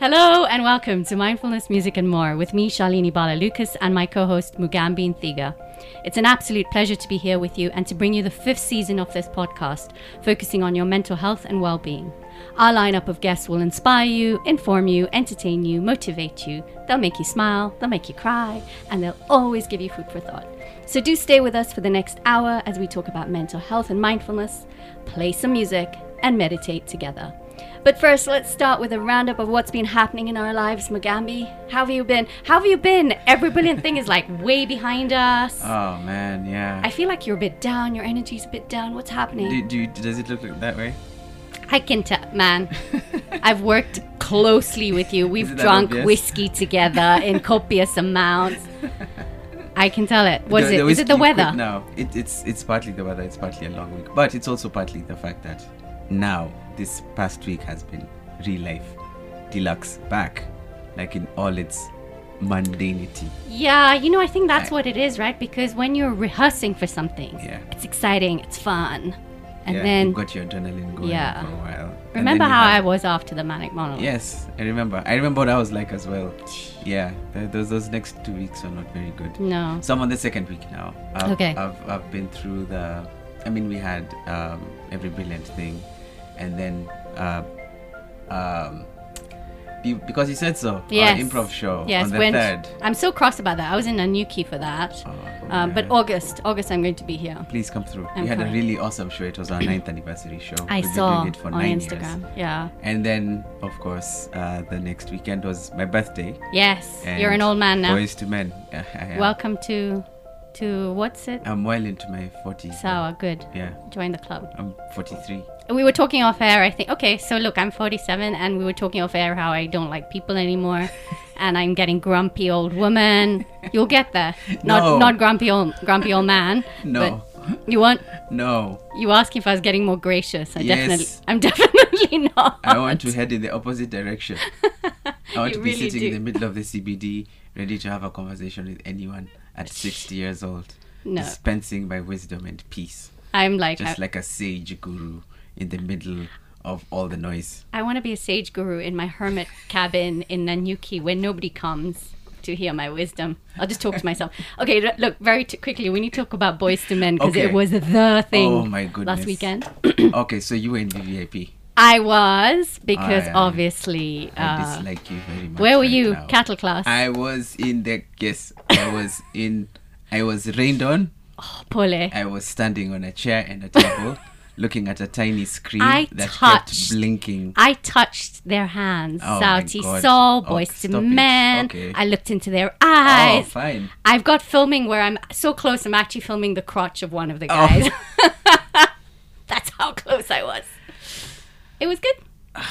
Hello and welcome to Mindfulness, Music and More with me, Shalini Bhalla-Lucas, and my co host, Mugambi Nthiga. It's an absolute pleasure to be here with you and to bring you the fifth season of this podcast, focusing on your mental health and well being. Our lineup of guests will inspire you, inform you, entertain you, motivate you. They'll make you smile, they'll make you cry, and they'll always give you food for thought. So do stay with us for the next hour as we talk about mental health and mindfulness, play some music, and meditate together. But first, let's start with a roundup of what's been happening in our lives, Mugambi. How have you been? How have you been? Every brilliant thing is like way behind us. Oh man, yeah. I feel like you're a bit down. Your energy's a bit down. What's happening? do, do does it look like that way? I can tell, man. I've worked closely with you. We've drunk obvious? whiskey together in copious amounts. I can tell it. What is The- it? the it the weather? No. It, it's it's partly the weather. It's partly a long week, but it's also partly the fact that now this past week has been real life deluxe back, like in all its mundanity. Yeah, you know, I think that's what it is, right? Because when you're rehearsing for something, Yeah. it's exciting, it's fun. And yeah, then you've got your adrenaline going Yeah. for a while. Remember you how I was after the manic monologue? Yes, I remember. I remember what I was like as well. Yeah, those those next two weeks were not very good. No. So I'm on the second week now. I've, Okay. I've, I've been through the. I mean, we had um, every brilliant thing, and then uh, um, be, because he said so. Yes. Our improv show Yes, on the third. I'm so cross about that. I was in Nanyuki for that. Oh, Um, but. August, August, I'm going to be here. Please come through. I'm we had coming. a really awesome show. It was our ninth anniversary show. I We've been saw doing it for on nine Instagram. Years. Yeah. And then, of course, uh, the next weekend was my birthday. Yes, And you're an old man now. Boys to men. Welcome to, to what's it? I'm well into my 40s. Sour. Good. Yeah, Join the club. I'm 43. We were talking off air. I think. Okay, so look, I'm 47, and we were talking off air how I don't like people anymore, and I'm getting grumpy old woman. You'll get there. Not No. not grumpy old grumpy old man. No, But you want no. you ask if I was getting more gracious. I Yes. definitely I'm definitely not. I want to head in the opposite direction. I want You to be really sitting do. in the middle of the CBD, ready to have a conversation with anyone at 60 years old, No. dispensing my wisdom and peace, I'm like just I, like a sage guru in the middle of all the noise. I want to be a sage guru in my hermit cabin in Nanyuki where nobody comes to hear my wisdom. I'll just talk to myself. Okay, look, very t- quickly, we need to talk about Boyz II Men because Okay. it was the thing Oh my goodness. last weekend. okay, so you were in the VIP. I was because I- obviously. I Uh, dislike you very much. where were right you? now. Cattle class. I was in the yes. I was in. I was rained on. Oh, pole. I was standing on a chair and a table, looking at a tiny screen I that touched- kept blinking. I touched their hands. Oh Sauti God. Soul, Oh, Boys to. Men. Okay. I looked into their Oh, eyes. fine. I've got filming where I'm so close, I'm actually filming the crotch of one of the Oh. guys. That's how close I was. It was good.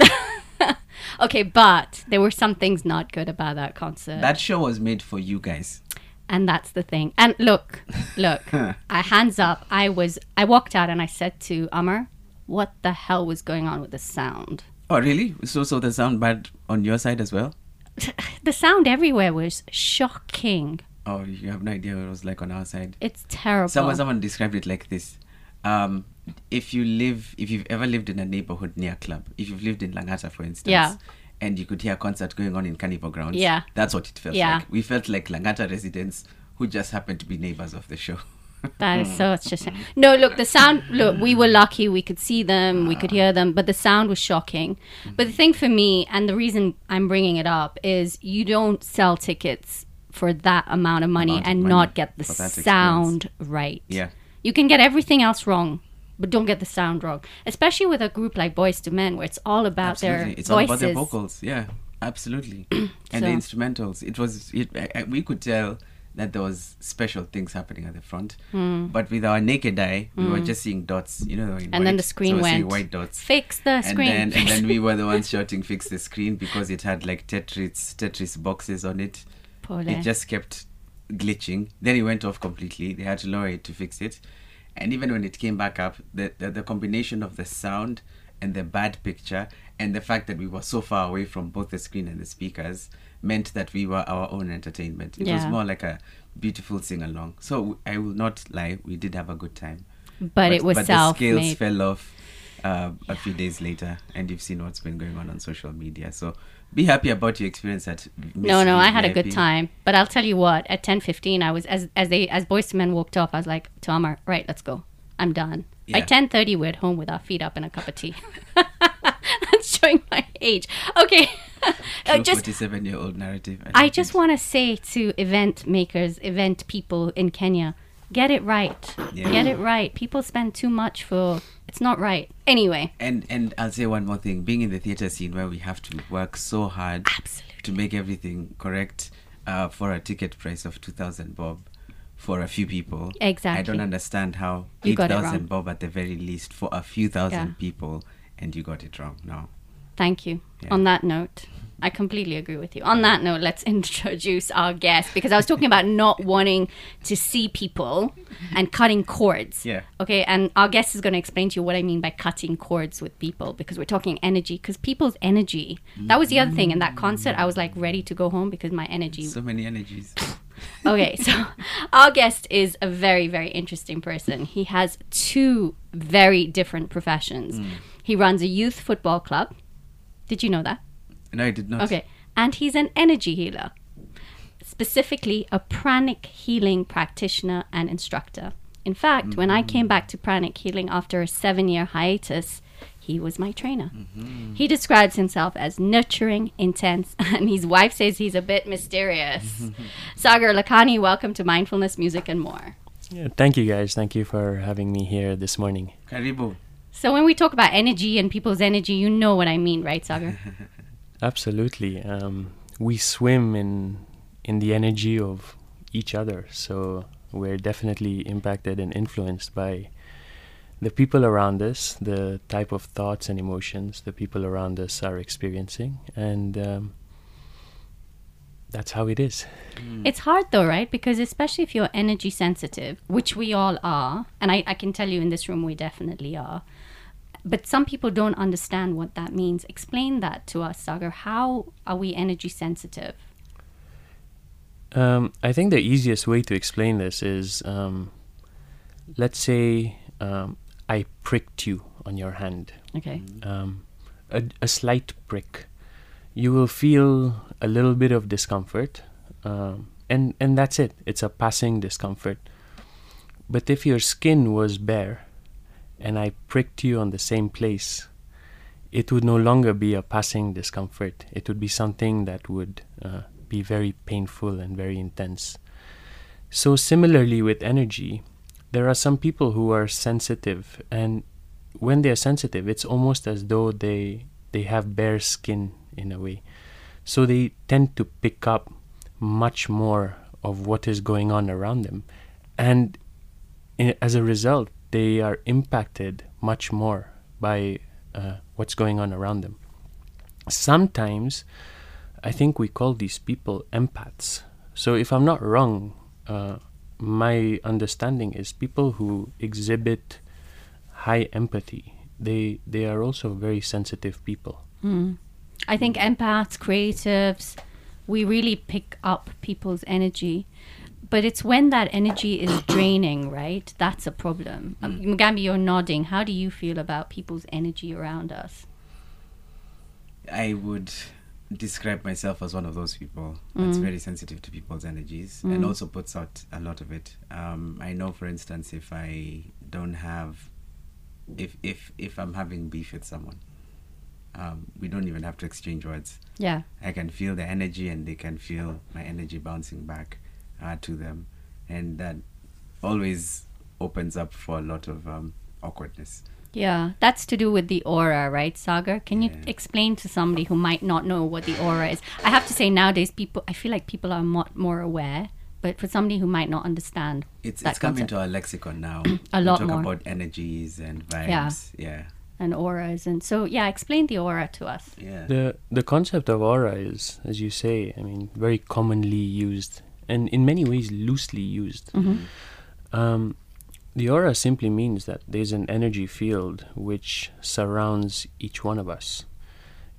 okay, but there were some things not good about that concert. That show was made for you guys. And that's the thing. And look, look, I hands up. I was, I walked out and I said to Amar, what the hell was going on with the sound? Oh, really? So, so the sound bad on your side as well? The sound everywhere was shocking. Oh, you have no idea what it was like on our side. It's terrible. Someone, someone described it like this. Um, if you live, if you've ever lived in a neighborhood near a club, if you've lived in Langata, for instance, Yeah. And you could hear a concert going on in Carnival Grounds, Yeah. that's what it felt Yeah. like. We felt like Langata residents who just happened to be neighbors of the show. That is so. It's just no. Look, the sound. Look, we were lucky. We could see them. We could hear them. But the sound was shocking. Mm-hmm. But the thing for me, and the reason I'm bringing it up, is you don't sell tickets for that amount of money Amount of and money not get the sound right. Yeah. You can get everything else wrong, but don't get the sound wrong. Especially with a group like Boyz II Men, where it's all about Absolutely. their it's all about their vocals. Yeah, absolutely. and So- the instrumentals. It was. It, I, we could tell that there was special things happening at the front, but with our naked eye, we were just seeing dots. You know, in Hmm. And then the screen so we went. white dots. Fix the And screen. then, and then we were the ones shouting, "Fix the screen!" because it had like Tetris, Tetris boxes on it. Pole. It just kept glitching. Then it went off completely. They had to lower it to fix it. And even when it came back up, the, the, the combination of the sound and the bad picture and the fact that we were so far away from both the screen and the speakers meant that we were our own entertainment. It was more like a beautiful sing along. So I will not lie, we did have a good time. but, it was but the scales fell off uh, a few days later, and you've seen what's been going on on social media. So be happy about your experience at. Miss No, no, I had a good time. But I'll tell you what, at ten fifteen, I was as as they as Boyz II Men walked off, I was like, to Amar, right, let's go. I'm done. By Yeah. ten thirty, we're at home with our feet up and a cup of tea. That's showing my age. Okay, uh, just 47 year old narrative. I don't just want to say to event makers, event people in Kenya, get it right. Yeah. Get it right. People spend too much for. It's not right. Anyway, And and I'll say one more thing. Being in the theater scene where we have to work so hard absolutely. to make everything correct uh, for a ticket price of 2000 bob for a few people. Exactly. I don't understand how You wrong. 8000 bob at the very least for a few thousand Yeah. people and you got it wrong. No. Thank you. Yeah. On that note, I completely agree with you. On that note, let's introduce our guest because I was talking about not wanting to see people and cutting cords. Yeah. Okay, and our guest is going to explain to you what I mean by cutting cords with people because we're talking energy because people's energy. That was the other thing in that concert. I was like ready to go home because my energy So many energies. okay, so our guest is a very, very interesting person. He has two very different professions. Mm. He runs a youth football club. Did you know that? No, I did not. Okay. And he's an energy healer, specifically a pranic healing practitioner and instructor. In fact, when I came back to pranic healing after a seven year hiatus, he was my trainer. Mm-hmm. He describes himself as nurturing, intense, and his wife says he's a bit mysterious. Sagar Lakhani, welcome to Mindfulness, Music, and More. Yeah, thank you guys. Thank you for having me here this morning. Karibu. So, when we talk about energy and people's energy, you know what I mean, right, Sagar? Absolutely. Um, we swim in in the energy of each other, so we're definitely impacted and influenced by the people around us, the type of thoughts and emotions the people around us are experiencing, and um, that's how it is. It's hard though, right? Because especially if you're energy sensitive, which we all are, and I, I can tell you in this room we definitely are, but some people don't understand what that means. Explain that to us, Sagar. How are we energy sensitive? Um, I think the easiest way to explain this is, um, let's say um, I pricked you on your hand. Okay. um, a, a slight prick. You will feel a little bit of discomfort, um, and and that's it. It's a passing discomfort. But if your skin was bare, and I pricked you on the same place, it would no longer be a passing discomfort. It would be something that would uh, be very painful and very intense. So similarly with energy, there are some people who are sensitive and when they are sensitive, it's almost as though they they have bare skin in a way. So they tend to pick up much more of what is going on around them, and i as a result, they are impacted much more by uh, what's going on around them. Sometimes, I think we call these people empaths. So if I'm not wrong, uh, my understanding is people who exhibit high empathy they they are also very sensitive people I think empaths, creatives, we really pick up people's energy. But it's when that energy is draining, right? That's a problem. Um, Mugambi, you're nodding. How do you feel about people's energy around us? I would describe myself as one of those people that's very sensitive to people's energies and also puts out a lot of it. Um, I know, for instance, if I don't have, if if if I'm having beef with someone, um, we don't even have to exchange words. Yeah. I can feel the energy, and they can feel my energy bouncing back uh, to them, and that always opens up for a lot of um, awkwardness. Yeah, that's to do with the aura, right, Sagar? Can you explain to somebody who might not know what the aura is? I have to say, nowadays, people, I feel like people are more, more aware, but for somebody who might not understand, It's that it's come concept. into our lexicon now. A lot We lot talk more. about energies and Yeah. vibes. Yeah, and auras, and so yeah, explain the aura to us. yeah. the the concept of aura is as you say i mean very commonly used and in many ways loosely used. Um, the aura simply means that there's an energy field which surrounds each one of us.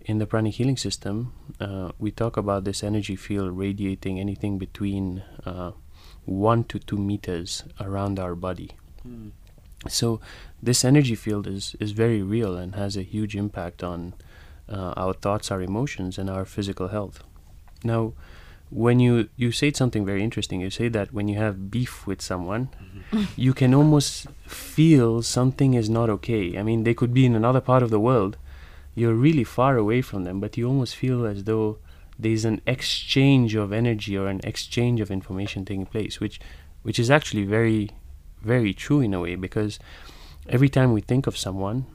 In the pranic healing system uh, we talk about this energy field radiating anything between uh, one to two meters around our body. So this energy field is is very real and has a huge impact on uh, our thoughts, our emotions, and our physical health. Now, when you you said something very interesting, you say that when you have beef with someone, mm-hmm. you can almost feel something is not okay. I mean, they could be in another part of the world. You're really far away from them, but you almost feel as though there's an exchange of energy or an exchange of information taking place, which which is actually very very true in a way because every time we think of someone,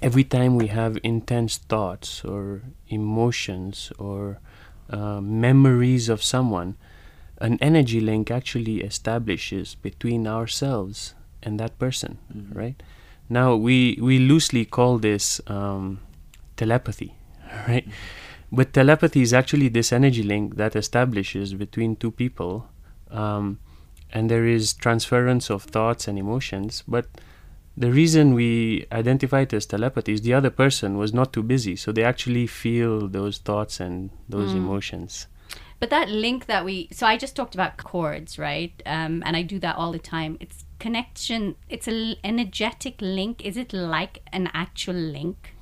every time we have intense thoughts or emotions or uh, memories of someone, an energy link actually establishes between ourselves and that person, Mhm. right? Now we we loosely call this um, telepathy, right? But telepathy is actually this energy link that establishes between two people, um, and there is transference of thoughts and emotions. But the reason we identify as telepathy is the other person was not too busy, so they actually feel those thoughts and those Mm. emotions. But that link that we, so I just talked about cords, right? Um, and I do that all the time. It's connection, it's an energetic link. Is it like an actual link?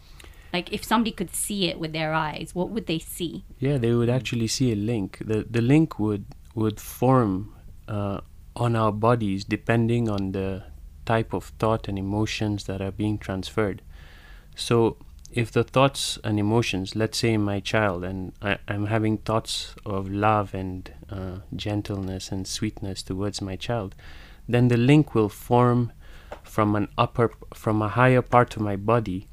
Like if somebody could see it with their eyes, what would they see? Yeah, they would actually see a link. the The link would would form uh, on our bodies depending on the type of thought and emotions that are being transferred. So, if the thoughts and emotions, let's say my child, and I, I'm having thoughts of love and uh, gentleness and sweetness towards my child, then the link will form from an upper, from a higher part of my body,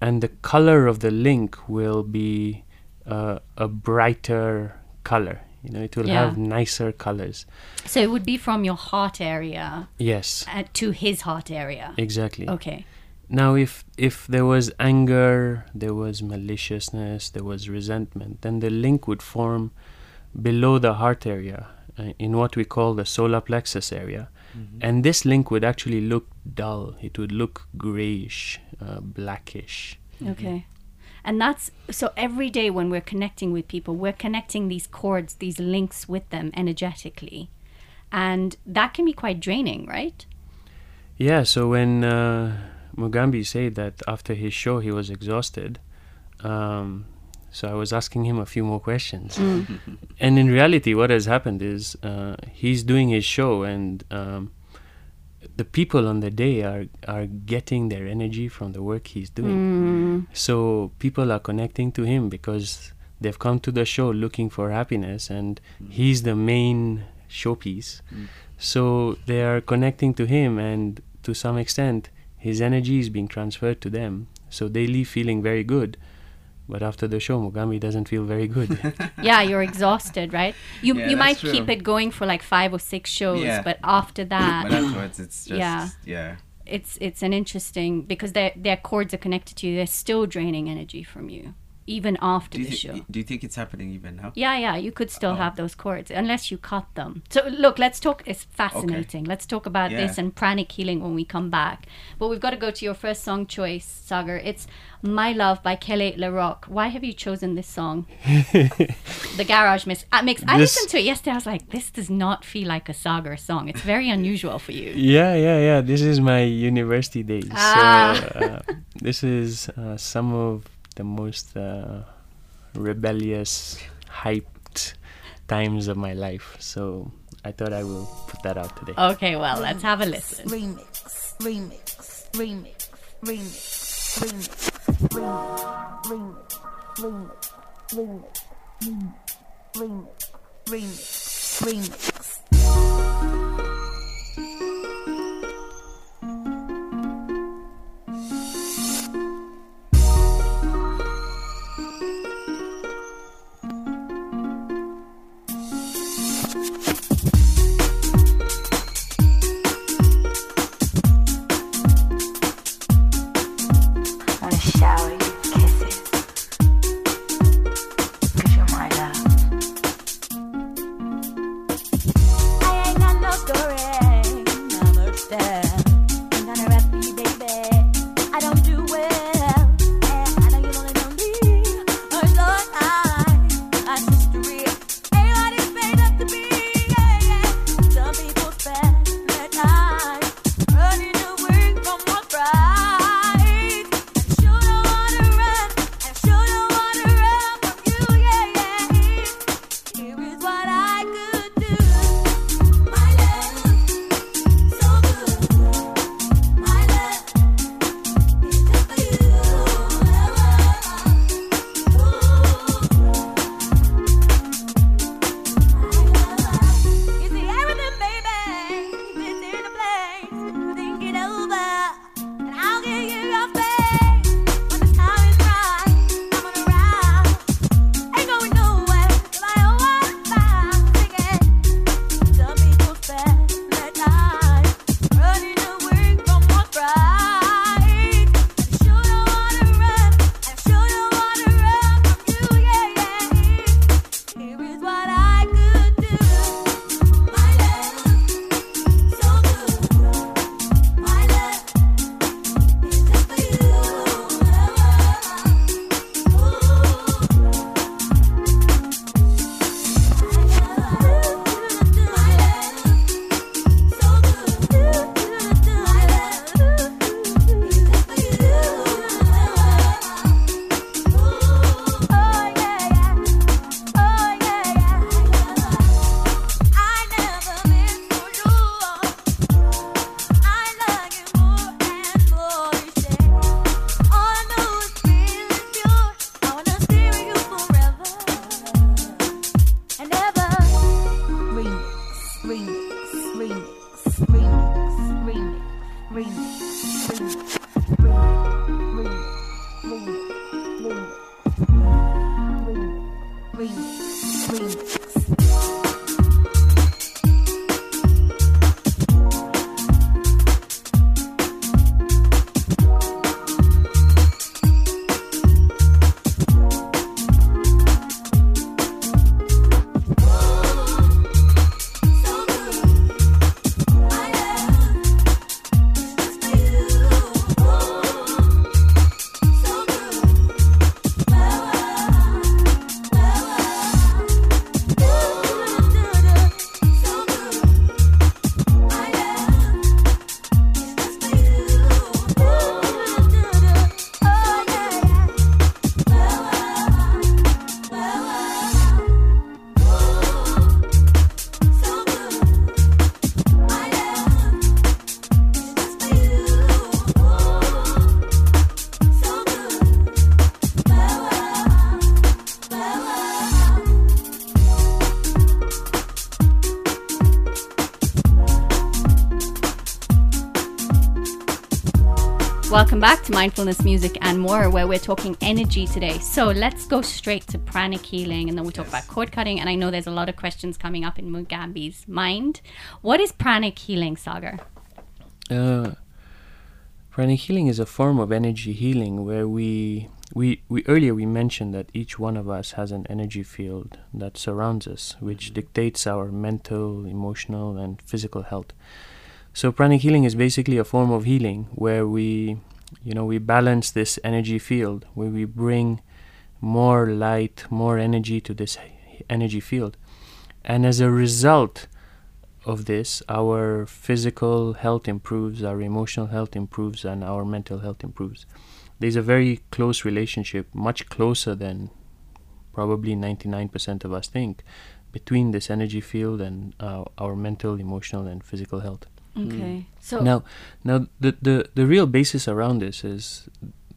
and the color of the link will be uh, a brighter color. You know, it will Yeah. have nicer colors. So it would be from your heart area Yes, uh, to his heart area. exactly. Okay. Now, if if there was anger, there was maliciousness, there was resentment, then the link would form below the heart area, uh, in what we call the solar plexus area, Mhm. and this link would actually look dull. It would look grayish, uh, blackish. Okay. And that's so every day when we're connecting with people, we're connecting these cords, these links with them energetically. And that can be quite draining, right? Yeah. So when uh, Mugambi said that after his show he was exhausted, um, so I was asking him a few more questions. and in reality, what has happened is uh, he's doing his show, and um, the people on the day are are getting their energy from the work he's doing. Mm. So people are connecting to him because they've come to the show looking for happiness, and he's the main showpiece. Mm. So they are connecting to him, and to some extent, his energy is being transferred to them. So they leave feeling very good. But after the show, Mugambi doesn't feel very good. yeah, you're exhausted, right? You Yeah, you might that's keep it going for like five or six shows, Yeah. but after that, but afterwards, it's just Yeah. yeah. it's it's an interesting because their their cords are connected to you. They're still draining energy from you even after Do you, the thi- show. do you think it's happening even now? Yeah, yeah, you could still Oh. have those cords unless you cut them. So look, let's talk. It's fascinating. Let's talk about Yeah. this and pranic healing when we come back. But we've got to go to your first song choice, Sagar. It's "My Love" by Kele Le Roc. Why have you chosen this song? the Garage Mix. Uh, mix. I This- listened to it yesterday. I was like, this does not feel like a Sagar song. It's very unusual for you. Yeah, yeah, yeah. This is my university days. Ah. So uh, this is uh, some of the most uh, rebellious, hyped times of my life. So I thought I will put that out today. Okay, well, let's have a listen. Remix, remix, remix, remix, remix, remix, remix, remix, remix, remix, remix, remix. Back to Mindfulness Music and More, where we're talking energy today. So let's go straight to pranic healing and then we'll talk about cord cutting. And I know there's a lot of questions coming up in Mugambi's mind. What is pranic healing, Sagar? Uh, pranic healing is a form of energy healing where we, we, we earlier we mentioned that each one of us has an energy field that surrounds us, which dictates our mental, emotional, and physical health. So pranic healing is basically a form of healing where we, you know, we balance this energy field, where we bring more light, more energy to this energy field, and as a result of this, our physical health improves, our emotional health improves, and our mental health improves. There's a very close relationship, much closer than probably 99% of us think, between this energy field and uh, our mental, emotional, and physical health. Okay. So Now, now the, the the real basis around this is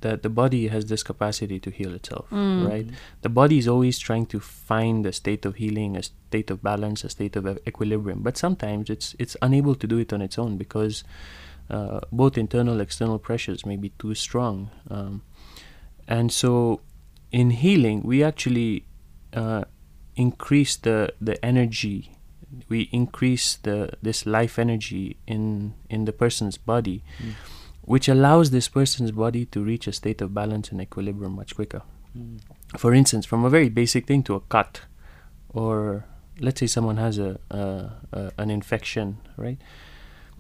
that the body has this capacity to heal itself, right? The body is always trying to find a state of healing, a state of balance, a state of equilibrium. But sometimes it's it's unable to do it on its own because uh, both internal external pressures may be too strong, um, and so in healing we actually uh, increase the the energy we increase the this life energy in in the person's body mm. which allows this person's body to reach a state of balance and equilibrium much quicker. Mm. For instance from a very basic thing to a cut or let's say someone has a, a, a an infection right?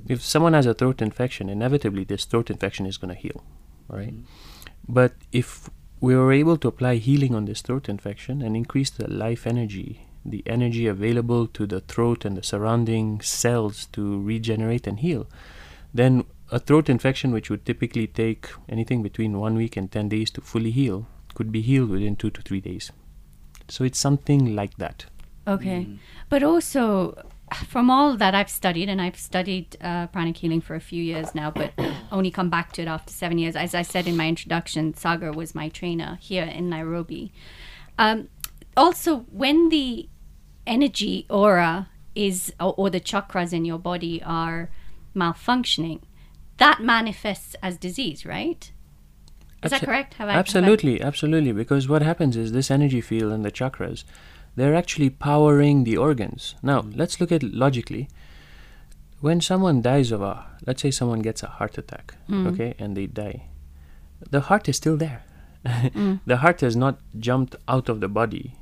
If someone has a throat infection inevitably this throat infection is going to heal right? Mm. But if we were able to apply healing on this throat infection and increase the life energy, the energy available to the throat and the surrounding cells to regenerate and heal, then a throat infection, which would typically take anything between one week and 10 days to fully heal, could be healed within two to three days. So it's something like that. Okay. But also, from all that I've studied, and I've studied uh, pranic healing for a few years now, but only come back to it after seven years. As I said in my introduction, Sagar was my trainer here in Nairobi. Um, also, when the energy aura is, or, or the chakras in your body are malfunctioning, that manifests as disease, right? Is that correct? Have I- Absolutely, absolutely. Because what happens is this energy field and the chakras, they're actually powering the organs. Now, let's look at it logically. When someone dies of a, let's say someone gets a heart attack, hmm. okay, and they die, the heart is still there. Hmm. the heart has not jumped out of the body,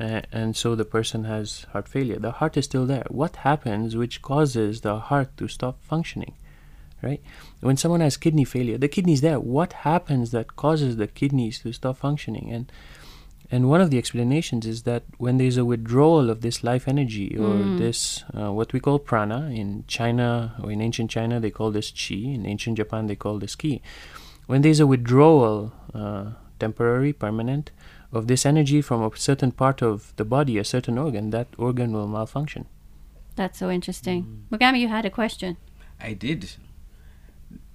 uh, and so the person has heart failure. The heart is still there. What happens which causes the heart to stop functioning? right? When someone has kidney failure, the kidney's there. What happens that causes the kidneys to stop functioning? And and one of the explanations is that when there's a withdrawal of this life energy or this uh, what we call prana in China or in ancient China they call this chi. In ancient Japan they call this ki. When there's a withdrawal, uh, temporary, permanent, of this energy from a certain part of the body, a certain organ, that organ will malfunction. That's so interesting. Mm. Mugambi, you had a question. I did.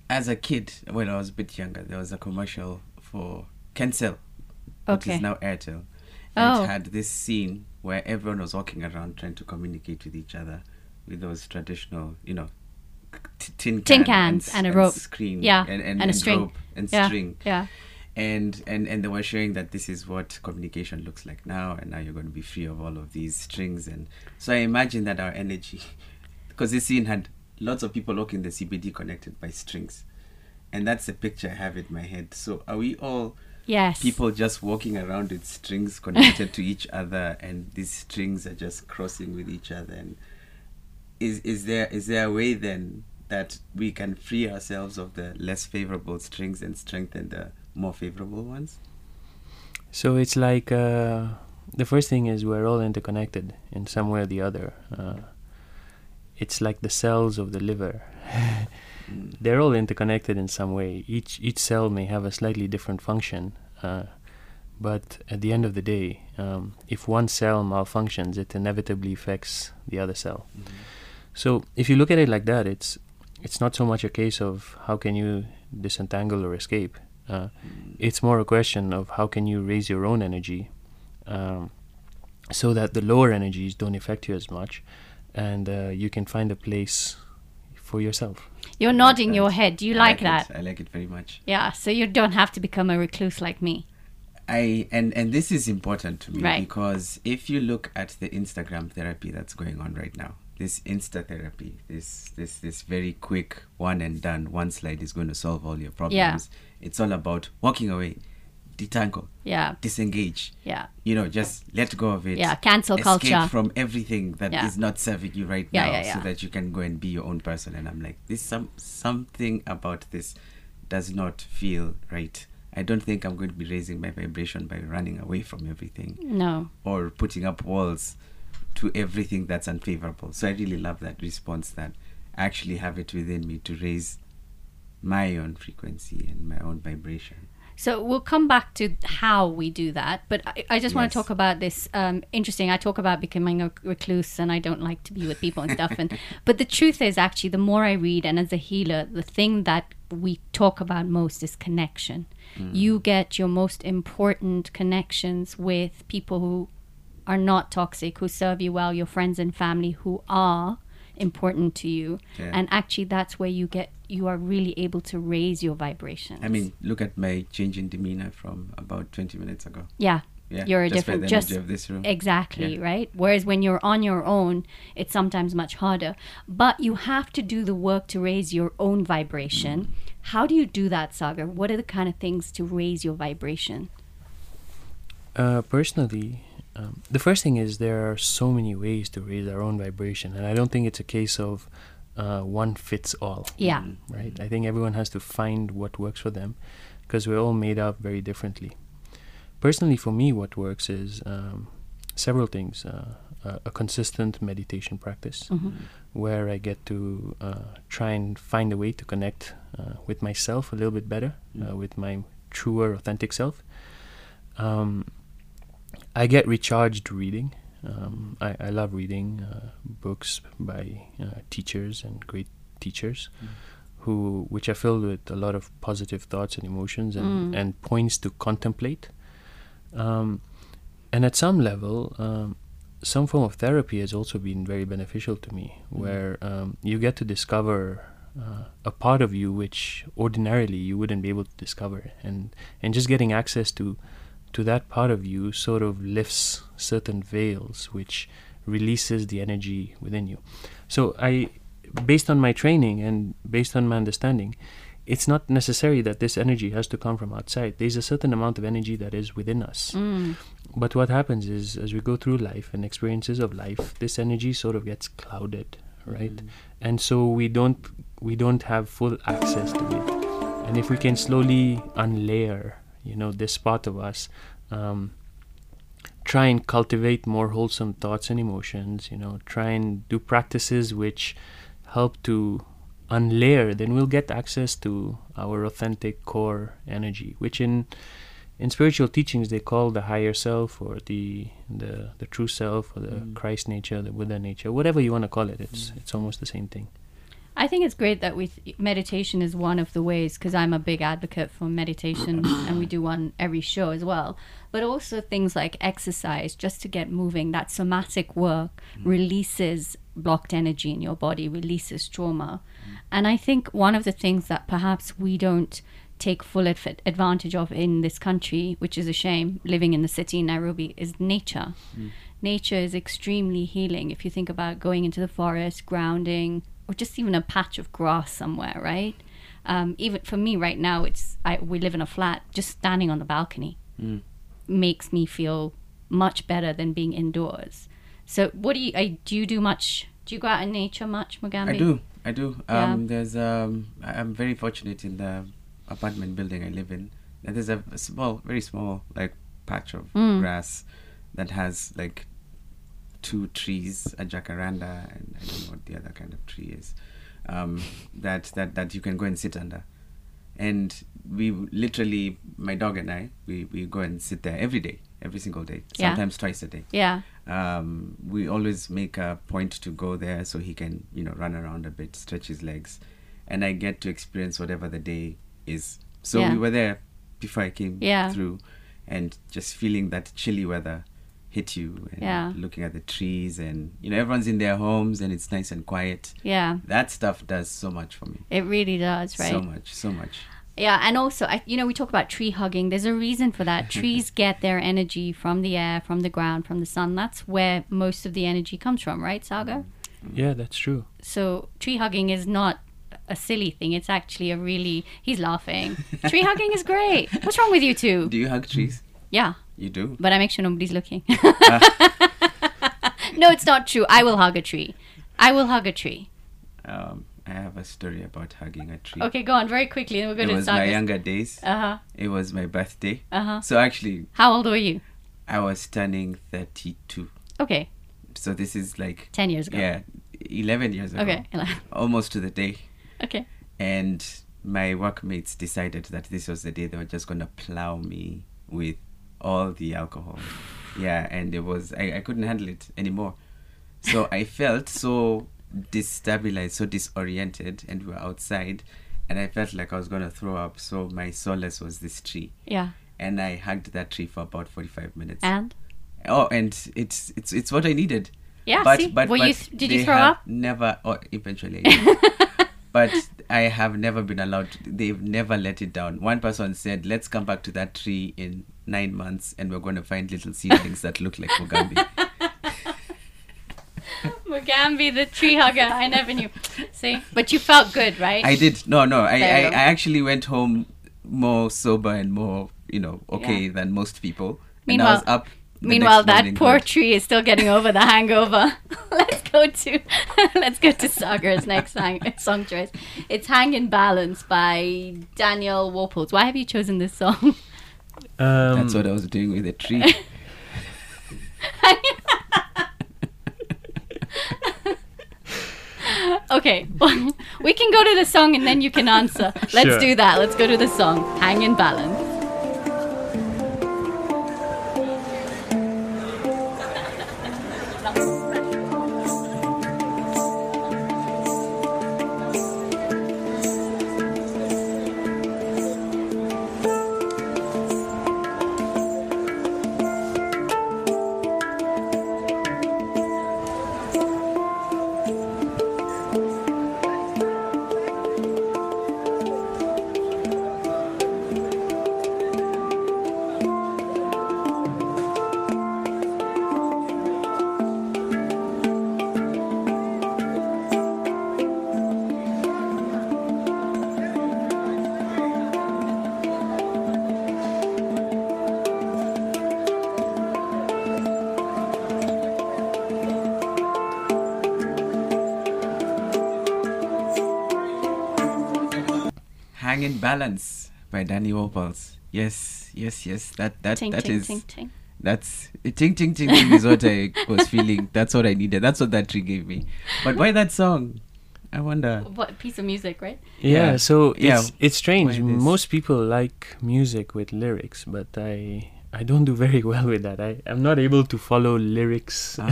As a kid, when I was a bit younger, there was a commercial for Kencell, which is now Airtel. Oh. And it had this scene where everyone was walking around trying to communicate with each other with those traditional, you know, t- tin, Tin can cans s- and a rope. screen, Yeah, and, and, and a string. rope and Yeah, string, yeah. And and and they were showing that this is what communication looks like now, and now you're going to be free of all of these strings, and so I imagine that our energy, because this scene had lots of people walking the CBD connected by strings, and that's the picture I have in my head. So are we all? Yes. people just walking around with strings connected to each other and these strings are just crossing with each other and is is there is there a way then that we can free ourselves of the less favorable strings and strengthen the more favorable ones So it's like uh, the first thing is we're all interconnected in some way or the other. Uh, it's like the cells of the liver. They're all interconnected in some way. Each each cell may have a slightly different function, uh, but at the end of the day, um, if one cell malfunctions, it inevitably affects the other cell. So if you look at it like that, it's it's not so much a case of how can you disentangle or escape. Uh, it's more a question of how can you raise your own energy, um, so that the lower energies don't affect you as much, and uh, you can find a place for yourself. You're I like nodding your head. Do you I like, that? It. I like it very much. Yeah. So you don't have to become a recluse like me. I and and this is important to me Right. because if you look at the Instagram therapy that's going on right now, this Insta therapy, this this this very quick one and done, one slide is going to solve all your problems. It's all about walking away, detangle, Yeah. disengage. Yeah. You know, just let go of it. Yeah, cancel Escape culture. from everything that is Yeah. not serving you right Yeah, now, yeah, yeah. so that you can go and be your own person. And I'm like, this some something about this does not feel right. I don't think I'm going to be raising my vibration by running away from everything No. or putting up walls to everything that's unfavorable. So I really love that response that I actually have it within me to raise my own frequency and my own vibration. So we'll come back to how we do that, but I, I just want to talk about this. Um, interesting. I talk about becoming a recluse, and I don't like to be with people and stuff. And but the truth is, actually, the more I read, and as a healer, the thing that we talk about most is connection. You get your most important connections with people who are not toxic, who serve you well, your friends and family who are important to you. Yeah. And actually, that's where you get you are really able to raise your vibrations. I mean, look at my change in demeanor from about 20 minutes ago. Yeah. Yeah, You're a just by different the just energy of this room. exactly, Yeah. right? Whereas when you're on your own, it's sometimes much harder. But you have to do the work to raise your own vibration. Mm-hmm. How do you do that, Sagar? What are the kind of things to raise your vibration? Uh, personally, um, the first thing is there are so many ways to raise our own vibration, and I don't think it's a case of uh, one fits all. Yeah. Right. I think everyone has to find what works for them, because we're all made up very differently. Personally, for me, what works is um, several things. Uh, a, a consistent meditation practice, Mm-hmm. where I get to uh, try and find a way to connect uh, with myself a little bit better, uh, with my truer, authentic self. Um, I get recharged reading. Um, I, I love reading uh, books by uh, teachers and great teachers, who which are filled with a lot of positive thoughts and emotions and, Mm. and points to contemplate. Um, and at some level, um, some form of therapy has also been very beneficial to me, where um, you get to discover uh, a part of you which ordinarily you wouldn't be able to discover, and and just getting access to to that part of you sort of lifts certain veils, which releases the energy within you. So I, based on my training and based on my understanding, it's not necessary that this energy has to come from outside. There's a certain amount of energy that is within us. Mm. But what happens is, as we go through life and experiences of life, this energy sort of gets clouded, right? And so we don't we don't have full access to it. And if we can slowly unlayer, you know, this part of us, um, try and cultivate more wholesome thoughts and emotions, you know, try and do practices which help to unlayer, then we'll get access to our authentic core energy, which in in spiritual teachings they call the higher self or the the, the true self or the Christ nature, the Buddha nature, whatever you want to call it. It's it's almost the same thing. I think it's great that we meditation is one of the ways because I'm a big advocate for meditation and we do one every show as well. But also things like exercise just to get moving. That somatic work mm. releases blocked energy in your body, releases trauma. Mm. And I think one of the things that perhaps we don't take full adv- advantage of in this country, which is a shame, living in the city in Nairobi, is nature. Mm. Nature is extremely healing. If you think about going into the forest, grounding, or just even a patch of grass somewhere, right? Um, even for me right now, it's I, we live in a flat. Just standing on the balcony makes me feel much better than being indoors. So, what do you I, do? You do much? Do you go out in nature much, Mugambi? I do. I do. Yeah. Um, There's um, I'm very fortunate in the apartment building I live in. There's a, a small, very small, like patch of Mm. grass that has like two trees, a jacaranda, and I don't know what the other kind of tree is. Um, that that that you can go and sit under. And we literally, my dog and I, we, we go and sit there every day, every single day, Yeah. sometimes twice a day Yeah. um, we always make a point to go there so he can you know run around a bit stretch his legs and i get to experience whatever the day is so Yeah. we were there before i came Yeah. through and just feeling that chilly weather hit you. And Yeah. Looking at the trees and you know everyone's in their homes and it's nice and quiet. Yeah, That stuff does so much for me. it really does, right? So much, so much. Yeah, and also, I, you know, we talk about tree hugging. There's a reason for that. Trees get their energy from the air, from the ground, from the sun. That's where most of the energy comes from, right, Sagar? Mm-hmm. Yeah, that's true. So tree hugging is not a silly thing. It's actually a really. He's laughing. tree hugging is great. What's wrong with you two? Do you hug trees? Yeah, You do. but I make sure nobody's looking. no, it's not true. I will hug a tree. I will hug a tree. Um, I have a story about hugging a tree. Okay, go on very quickly, and we'll go It to was my younger days. Uh huh. It was my birthday. Uh huh. So actually, How old were you? I was turning 32. Okay, So this is like, ten years ago. yeah, 11 years ago. Okay. Almost to the day. okay. And my workmates decided that this was the day they were just going to plow me with all the alcohol. Yeah, and it was, I, I couldn't handle it anymore. So I felt so destabilized, so disoriented, and we were outside, and I felt like I was going to throw up. So my solace was this tree. Yeah. And I hugged that tree for about 45 minutes. And oh, and it's it's it's what I needed. yeah. But see, but, were but you? th- Did you throw up? Never, or eventually. But I have never been allowed. To, they've never let it down. One person said, "Let's come back to that tree in nine months, and we're going to find little seedlings that look like Mugambi." Mugambi, the tree hugger. I never knew. See, but you felt good, right? I did. No, no. I, I, I actually went home more sober and more, you know, okay Yeah. than most people. Meanwhile- and I was up. The Meanwhile, that poor good. tree is still getting over the hangover. let's go to let's go to Sagar's next hang- song choice. It's "Hang in Balance" by Daniel Warples. Why have you chosen this song? Um, That's what I was doing with the tree. okay, we can go to the song and then you can answer. Let's Sure. do that. Let's go to the song "Hang in Balance." Balance by Danny Opals. Yes, yes, yes. That that Ting that ting is- ting ting. that's ting ting ting ting is what I was feeling. That's what I needed. That's what that tree gave me. But why that song? I wonder. What piece of music, right? yeah, Yeah. so Yeah, it's it's strange. why this? Most people like music with lyrics, but I I don't do very well with that. I I'm not able to follow lyrics Ah.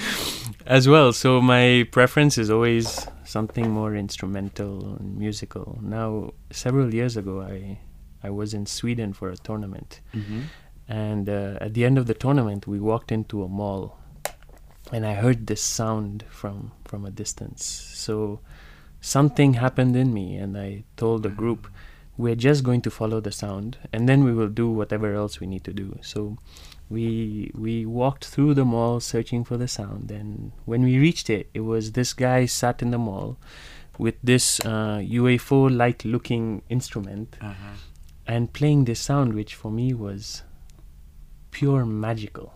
as well. So my preference is always something more instrumental and musical. Now, several years ago, I I was in Sweden for a tournament, Mhm. and uh, at the end of the tournament, we walked into a mall, and I heard this sound from from a distance. So something happened in me, and I told the group, "We're just going to follow the sound, and then we will do whatever else we need to do." So we we walked through the mall searching for the sound, and when we reached it, it was this guy sat in the mall with this uh, UFO-like looking instrument Uh-huh. and playing this sound, which for me was pure magical.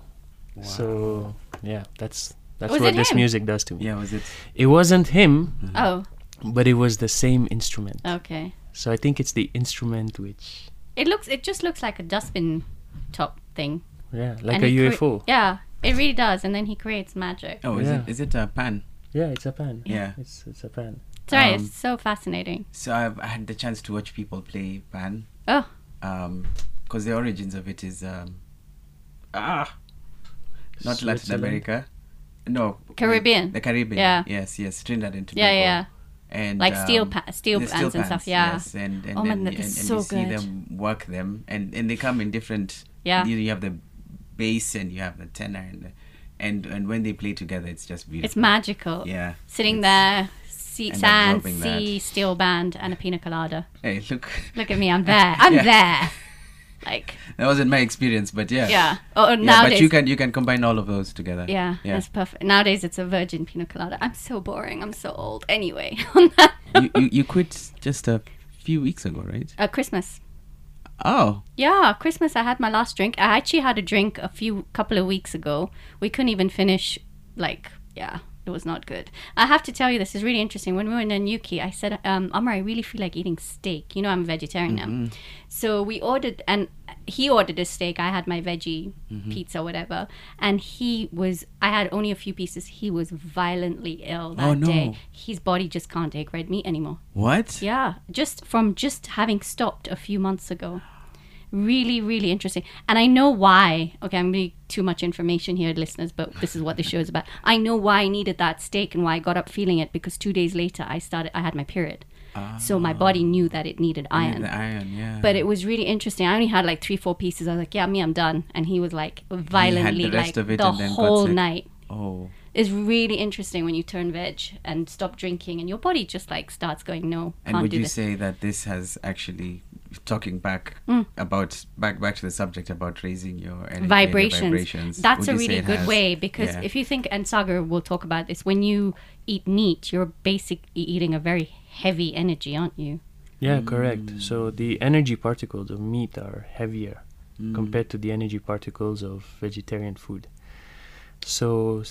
So yeah, that's that's Was what this him? music does to me. Yeah, was it? It wasn't him, Oh, but it was the same instrument. okay. So I think it's the instrument which, It looks. It just looks like a dustbin top thing. Yeah, like And a he cre- UFO. yeah, it really does. And then he creates magic. Oh, is Yeah. it? Is it a pan? Yeah, it's a pan. Yeah. it's it's a pan. Sorry, Um, it's so fascinating. So I've I had the chance to watch people play pan. Oh, Um, because the origins of it is um, ah, not Latin America. No, Caribbean. The Caribbean. Yeah. Yes, yes, Trinidad and Tobago. yeah, yeah. And Like steel um, pa- steel the pans and stuff, yeah. Yes, and and, Oh man, and, and, is and so you see them work them, and and they come in different. Yeah. You, you have the bass and you have the tenor and the, and and when they play together, it's just beautiful. It's magical. Yeah. Sitting there, sea, sand, sea, steel band, and a pina colada. Hey, look, Look at me, I'm there. I'm Yeah. there. Like, that wasn't my experience, but yeah. yeah. Oh, Yeah, nowadays. but you can you can combine all of those together. yeah, yeah. it's perfect. Nowadays, it's a virgin pina colada. I'm so boring. I'm so old. Anyway, on that you, you you quit just a few weeks ago, right? uh, Christmas. Oh, Yeah, Christmas. I had my last drink. I actually had a drink a few couple of weeks ago. We couldn't even finish. Like, yeah, it was not good. I have to tell you, this is really interesting. When we were in Nanyuki, I said, um, Amar, I really feel like eating steak. You know, I'm a vegetarian now. So we ordered, and he ordered a steak. I had my veggie mm-hmm. pizza, whatever. And he was, I had only a few pieces. He was violently ill oh, that Oh, no. day. His body just can't take red meat anymore. what? Yeah, just from just having stopped a few months ago. Really, really interesting. And I know why. Okay, I'm really too much information here, listeners, but this is what the show is about. I know why I needed that steak and why I got up feeling it because two days later I started, I had my period. So my body knew that it needed iron. the iron, yeah. But it was really interesting. I only had like three, four pieces. I was like, yeah, me, I'm done. And he was like violently, rest like of it the and then whole night oh, is really interesting when you turn veg and stop drinking and your body just like starts going no and can't would do you this say that this has actually talking back Mm. about back back to the subject about raising your energy your vibrations. vibrations That's would a really good has? way because Yeah. if you think, and Sagar will talk about this, when you eat meat, you're basically eating a very heavy energy, aren't you? Yeah, correct. So the energy particles of meat are heavier Mm. compared to the energy particles of vegetarian food. So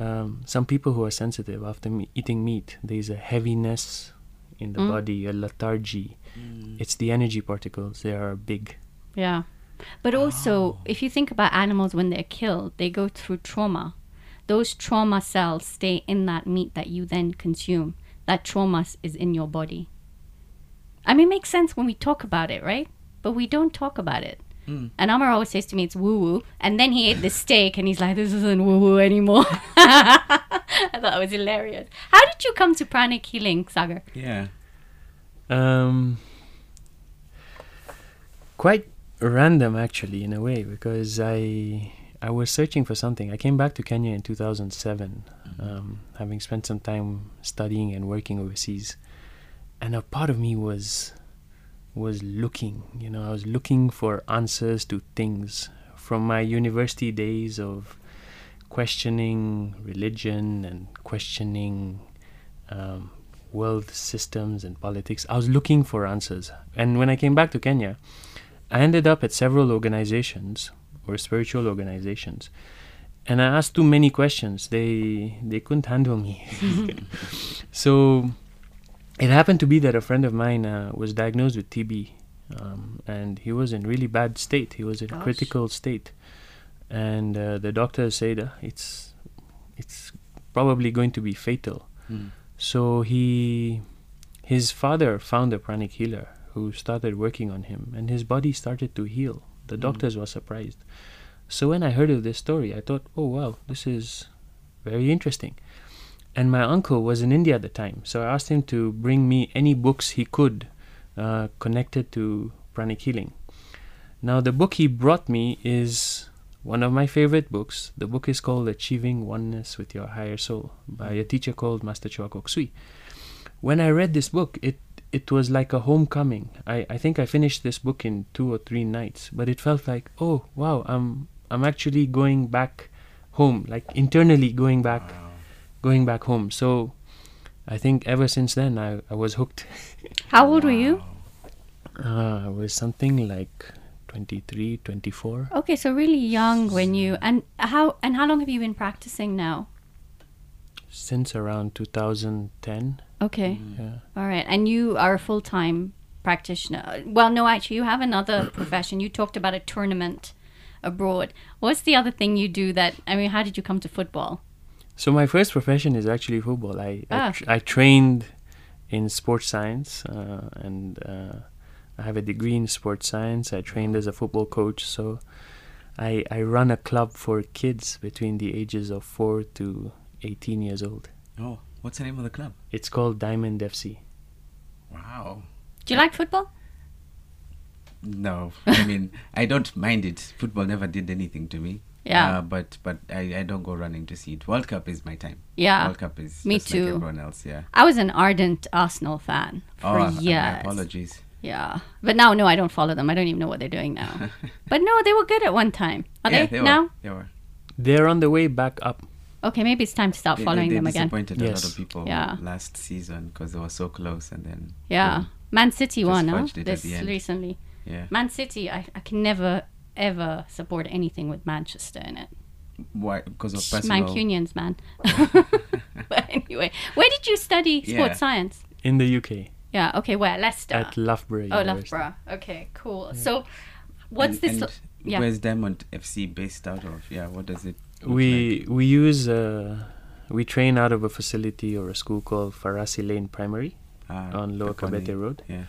um, some people who are sensitive after me- eating meat, there's a heaviness in the Mm. body, a lethargy. Mm. It's the energy particles; they are big. Yeah. But also, if you think about animals when they're killed, they go through trauma. Those trauma cells stay in that meat that you then consume. That trauma is in your body. I mean, it makes sense when we talk about it, right? But we don't talk about it. Mm. And Amar always says to me, it's woo woo. And then he ate the steak and he's like, this isn't woo woo anymore. I thought it was hilarious. How did you come to pranic healing, Sagar? yeah Um, quite random, actually, in a way, because I I was searching for something. I came back to Kenya in 2007, um, having spent some time studying and working overseas, and a part of me was was looking. You know, I was looking for answers to things from my university days of questioning religion and questioning um, world systems and politics. I was looking for answers. And when I came back to Kenya, I ended up at several organizations or spiritual organizations. And I asked too many questions. They they couldn't handle me. so it happened to be that a friend of mine uh, was diagnosed with TB. Um, and he was in really bad state. He was in Gosh. critical state, and uh, the doctor said uh, it's it's probably going to be fatal. Mm. So he, his father found a pranic healer who started working on him, and his body started to heal. The Mm. doctors were surprised. So when I heard of this story, I thought, oh wow, this is very interesting. And my uncle was in India at the time, so I asked him to bring me any books he could uh, connected to pranic healing. Now the book he brought me is one of my favorite books. The book is called Achieving Oneness with Your Higher Soul by a teacher called Master Choa Kok Sui. When I read this book, it it was like a homecoming. I, I think I finished this book in two or three nights, but it felt like, oh wow, I'm I'm actually going back home, like internally going back going back home. So I think ever since then I, I was hooked. How old were you? Uh, I was something like 23, 24. Okay, so really young when you and how and how long have you been practicing now? Since around 2010. Okay. Yeah. All right. And you are a full time practitioner. Well, no, actually, you have another profession. You talked about a tournament abroad. What's the other thing you do that, I mean, how did you come to football? So my first profession is actually football. I I, Ah. tr- I trained in sports science uh, and uh, I have a degree in sports science. I trained as a football coach. So I I run a club for kids between the ages of 4 to 18 years old. Oh, what's the name of the club? It's called Diamond FC. Wow. Do you like football? No, I mean I don't mind it. Football never did anything to me. Yeah. Uh, but but I, I don't go running to see it. World Cup is my time. Yeah. World Cup is Me just like too. everyone else. Yeah. I was an ardent Arsenal fan for oh, my years. apologies. Yeah, but now no, I don't follow them. I don't even know what they're doing now. but no, they were good at one time. Are yeah, they, were. now? They were. They're on the way back up. Okay, maybe it's time to start They- following they, they them again. disappointed a lot of people Yeah. last season because they were so close and then Yeah, boom. Man City won, huh? fudged This recently. yeah. Man City, I, I can never ever support anything with Manchester in it. Why? Because of personal. Mancunians, man. but anyway, where did you study sports Yeah. science? In the UK. Yeah. Okay. Where? Leicester. At Loughborough oh, University. Loughborough. Okay. Cool. So, what's and, this? and lo- yeah. Where's Diamond FC based out of? Yeah. What does it? Look like? We we use uh, we train out of a facility or a school called Farasi Lane Primary Ah, on Lower Peponi. Kabete Road. Yeah.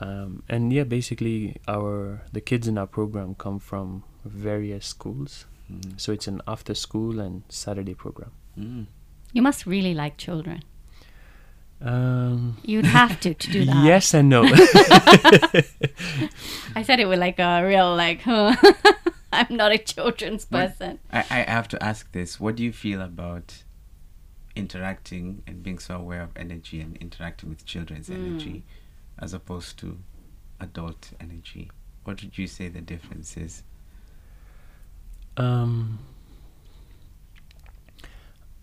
Um, and yeah, basically our the kids in our program come from various schools. Mm. So it's an after school and Saturday program. Mm. You must really like children. Um, You'd have to to do that. yes and no. I said it with like a real like. Huh. I'm not a children's person. I, I have to ask this. What do you feel about interacting and being so aware of energy and interacting with children's Mm. energy as opposed to adult energy? What would you say the difference is? Um,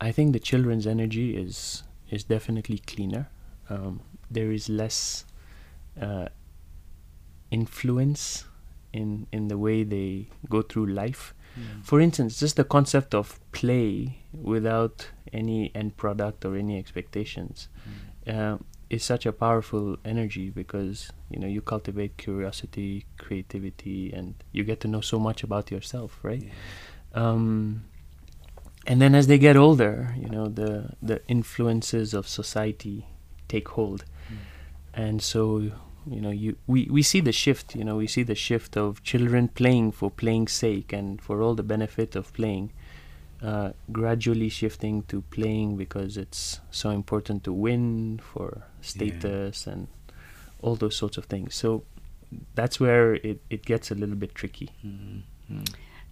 I think the children's energy is is definitely cleaner. Um, there is less uh, influence in in the way they go through life. For instance, just the concept of play without any end product or any expectations uh, is such a powerful energy because you know you cultivate curiosity, creativity, and you get to know so much about yourself, right? um, and then as they get older, you know, the the influences of society take hold, and so you know, you we we see the shift. You know, we see the shift of children playing for playing's sake and for all the benefit of playing, uh, gradually shifting to playing because it's so important to win for status and all those sorts of things. So that's where it, it gets a little bit tricky.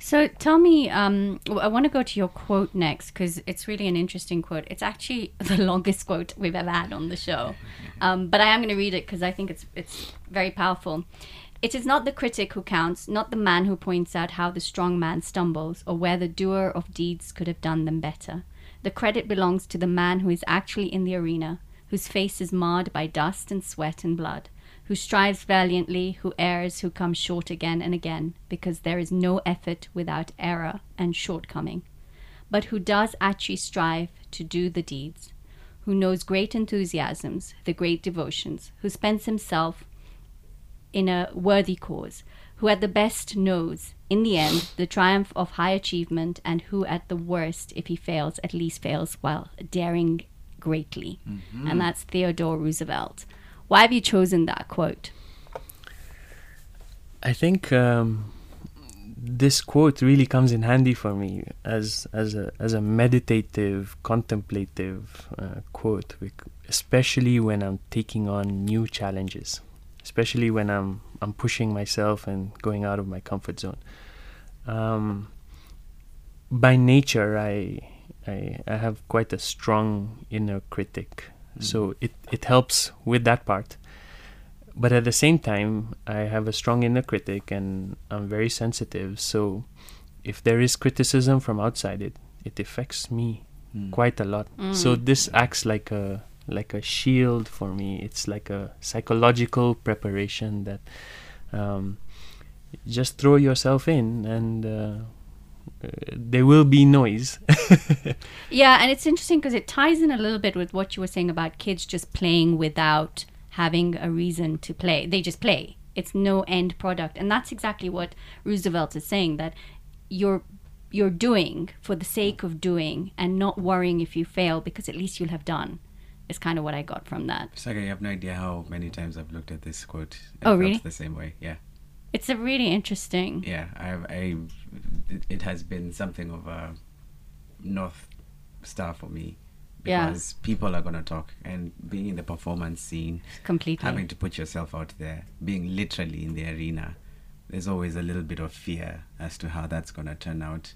So tell me, um, I want to go to your quote next because it's really an interesting quote. It's actually the longest quote we've ever had on the show, um, but I am going to read it because I think it's it's very powerful. It is not the critic who counts, not the man who points out how the strong man stumbles or where the doer of deeds could have done them better. The credit belongs to the man who is actually in the arena, whose face is marred by dust and sweat and blood, who strives valiantly, who errs, who comes short again and again, because there is no effort without error and shortcoming, but who does actually strive to do the deeds, who knows great enthusiasms, the great devotions, who spends himself in a worthy cause, who at the best knows, in the end, the triumph of high achievement, and who at the worst, if he fails, at least fails while daring greatly. Mm-hmm. And that's Theodore Roosevelt. Why have you chosen that quote? I think um, this quote really comes in handy for me as as a as a meditative, contemplative uh, quote, especially when I'm taking on new challenges, especially when I'm I'm pushing myself and going out of my comfort zone. Um, by nature, I, I I have quite a strong inner critic, so it it helps with that part. But at the same time i have a strong inner critic and i'm very sensitive. So if there is criticism from outside it it affects me Mm. quite a lot. So this acts like a like a shield for me. It's like a psychological preparation that um, just throw yourself in and uh, there will be noise Yeah, and it's interesting because it ties in a little bit with what you were saying about kids just playing without having a reason to play. They just play. It's no end product. And that's exactly what Roosevelt is saying that you're you're doing for the sake of doing and not worrying if you fail because at least you'll have done. Is kind of what I got from that. Sagar, you have no idea how many times I've looked at this quote. and Oh, felt really? The same way. Yeah. It's a really interesting. Yeah. I, I, it, it has been something of a north star for me Yeah. because people are going to talk and being in the performance scene, Completely. having to put yourself out there, being literally in the arena there's always a little bit of fear as to how that's going to turn out.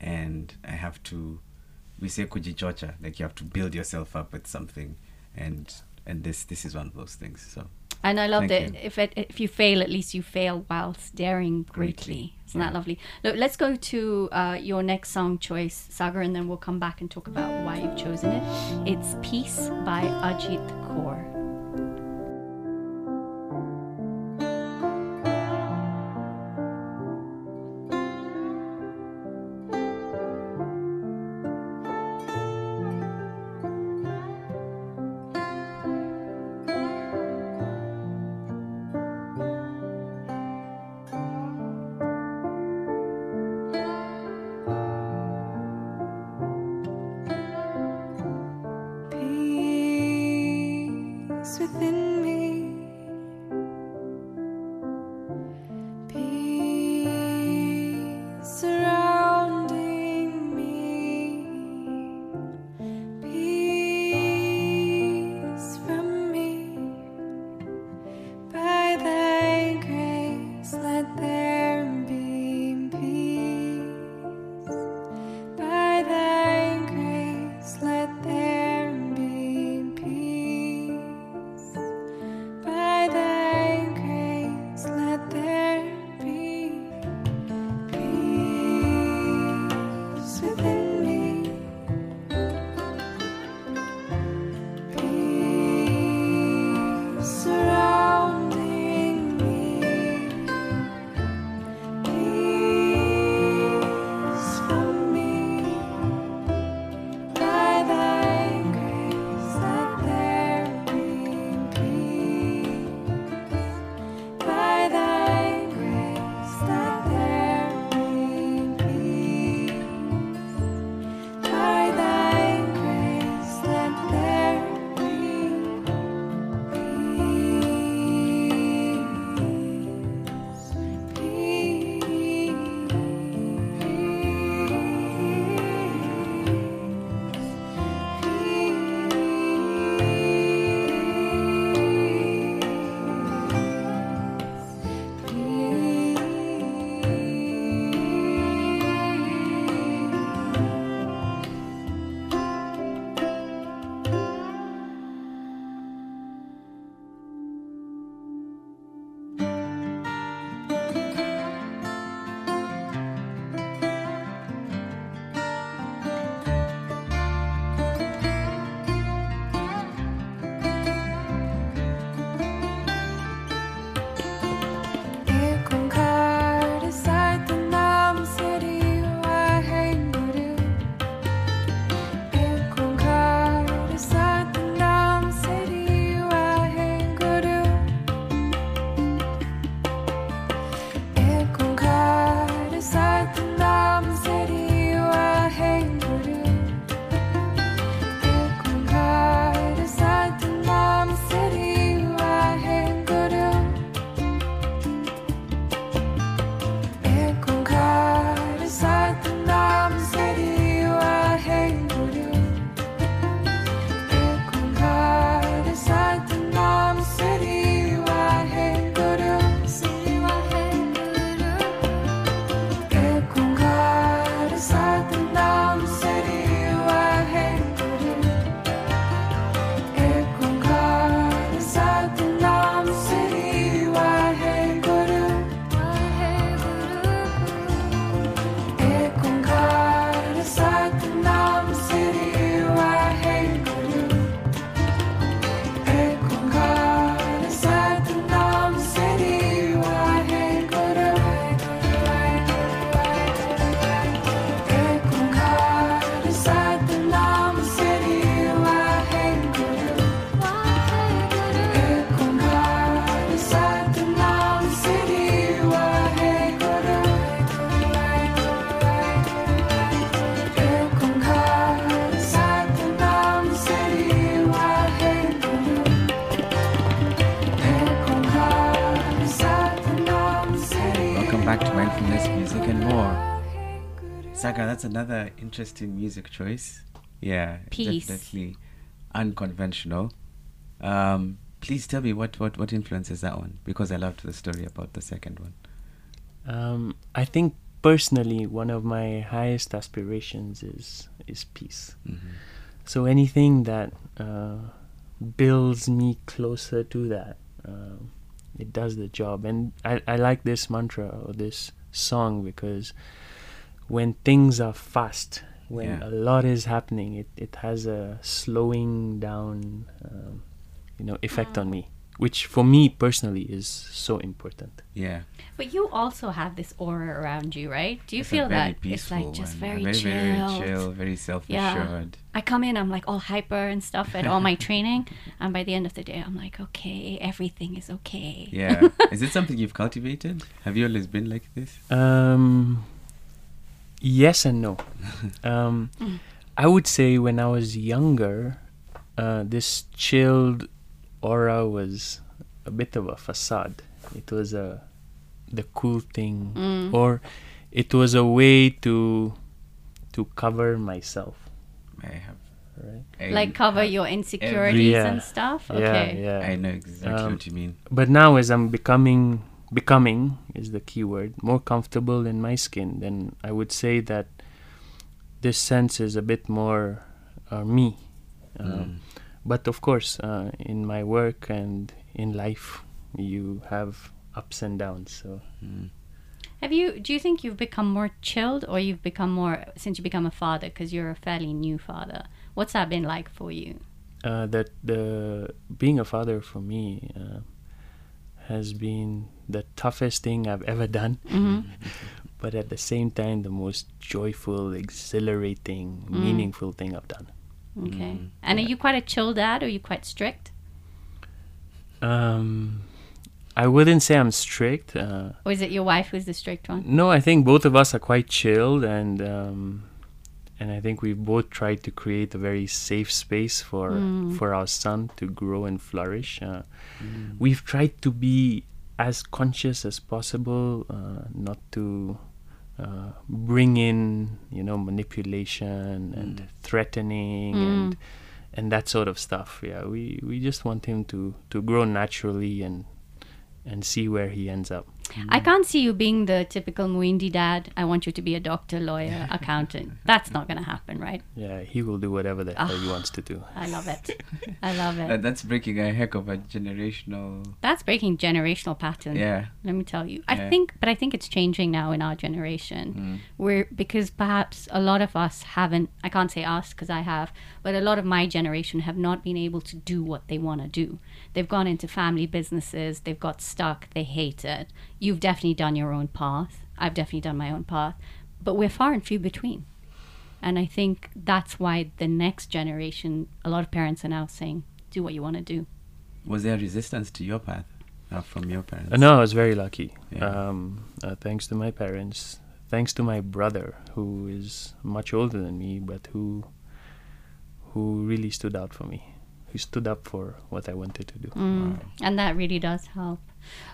And I have to, we say kujichocha, like you have to build yourself up with something. And and this this is one of those things. So And I love Thank that you. if it, if you fail, at least you fail whilst daring greatly. Isn't that lovely? Look, let's go to uh, your next song choice, Sagar, and then we'll come back and talk about why you've chosen it. It's Peace by Ajeet Kaur. Seri welcome back to mindfulness music and more. Sagar, that's another interesting music choice. Yeah, Peace. definitely unconventional. Um, please tell me what, what, what influences that one because I loved the story about the second one. Um, I think personally, one of my highest aspirations is is peace. Mhm. So anything that uh, builds me closer to that, um, it does the job. And I, I like this mantra or this song because when things are fast, when Yeah. a lot is happening, it, it has a slowing down, um, you know, effect on me, which for me personally is so important. Yeah. But you also have this aura around you, right? Do you It's feel that it's like just one. very, very, chilled? very chill, very self-assured. Yeah. I come in, I'm like all hyper and stuff at all my training, and by the end of the day, I'm like, okay, everything is okay. Yeah. Is it something you've cultivated? Have you always been like this? Um, yes and no. Um, I would say when I was younger, uh, this chilled aura was a bit of a facade. It was a the cool thing, Mm. or it was a way to to cover myself. I have. Right? I like cover have- your insecurities Yeah. and stuff. Okay. Yeah, yeah. I know exactly Um, what you mean. but now as i'm becoming becoming is the key word more comfortable in my skin then i would say that this sense is a bit more uh, me um, Mm. But of course uh, in my work and in life you have ups and downs so Mm. Have you? Do you think you've become more chilled, or you've become more since you become a father? Because you're a fairly new father. What's that been like for you? uh, that the being a father for me uh, has been the toughest thing I've ever done, Mm-hmm. but at the same time the most joyful, exhilarating, meaningful thing I've done. Okay. Mm. And are you quite a chill dad, or are you quite strict, Um, I wouldn't say I'm strict. Uh, or is it your wife who's the strict one? no, I think both of us are quite chilled, and um, and I think we've both tried to create a very safe space for Mm. for our son to grow and flourish. Uh, Mm. we've tried to be as conscious as possible, uh, not to uh, bring in you know manipulation and Mm. threatening Mm. and and that sort of stuff. Yeah, we we just want him to to grow naturally and and see where he ends up. I can't see you being the typical Muhindi dad. I want you to be a doctor, lawyer, accountant. That's not going to happen, right? Yeah, he will do whatever the hell he wants to do. I love it. I love That, it. that's breaking a heck of a generational. That's breaking generational patterns. Yeah. Let me tell you. I Yeah. think, but I think it's changing now in our generation. Mm. We're because perhaps a lot of us haven't. I can't say us because I have, but a lot of my generation have not been able to do what they want to do. They've gone into family businesses. They've got stuck. They hate it. You've definitely done your own path. I've definitely done my own path, but we're far and few between. And I think that's why the next generation, a lot of parents are now saying, "Do what you want to do." Was there resistance to your path uh, from your parents? Uh, no, I was very lucky. Yeah. Um, uh, thanks to my parents, thanks to my brother, who is much older than me, but who who really stood out for me. Who stood up for what I wanted to do. Mm, and that really does help.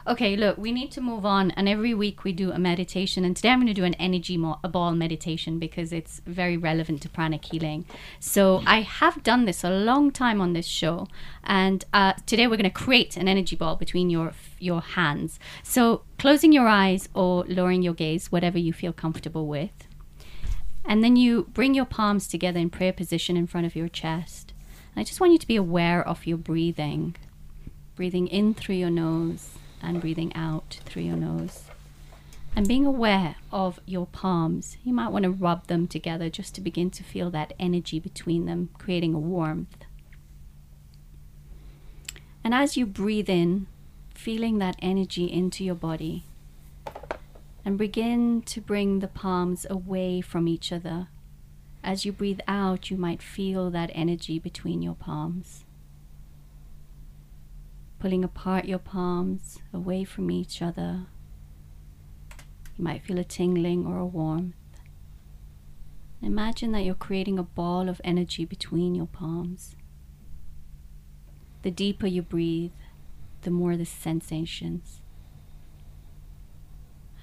Okay, look, we need to move on. And every week we do a meditation. And today I'm going to do an energy mo- ball meditation because it's very relevant to pranic healing. So I have done this a long time on this show. And uh, today we're going to create an energy ball between your your hands. So closing your eyes or lowering your gaze, whatever you feel comfortable with. And then you bring your palms together in prayer position in front of your chest. I just want you to be aware of your breathing. Breathing in through your nose and breathing out through your nose. And being aware of your palms. You might want to rub them together just to begin to feel that energy between them, creating a warmth. And as you breathe in, feeling that energy into your body, and begin to bring the palms away from each other. As you breathe out, you might feel that energy between your palms. Pulling apart your palms away from each other. You might feel a tingling or a warmth. Imagine that you're creating a ball of energy between your palms. The deeper you breathe, the more the sensations.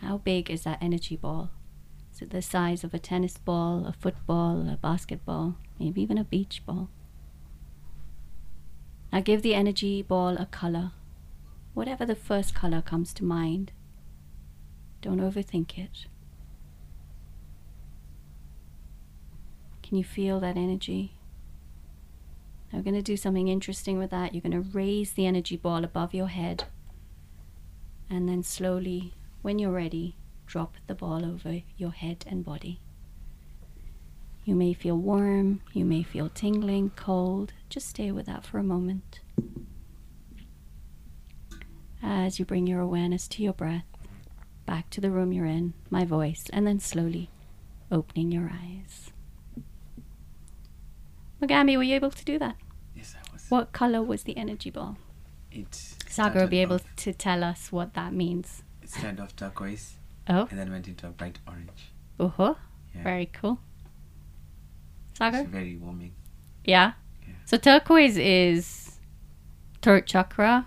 How big is that energy ball? Is it the size of a tennis ball, a football, a basketball, maybe even a beach ball? Now give the energy ball a color, whatever the first color comes to mind. Don't overthink it. Can you feel that energy? Now we're going to do something interesting with that. You're going to raise the energy ball above your head. And then slowly, when you're ready, drop the ball over your head and body. You may feel warm, you may feel tingling, cold. Just stay with that for a moment. As you bring your awareness to your breath, back to the room you're in, my voice, and then slowly opening your eyes. Mugambi, were you able to do that? Yes, I was. What color was the energy ball? It Sagar will be able off- to tell us what that means. It started off turquoise Oh, and then went into a bright orange. uh-huh. Yeah. Very cool. It's Sagar? very warming. Yeah. Yeah. So turquoise is third chakra,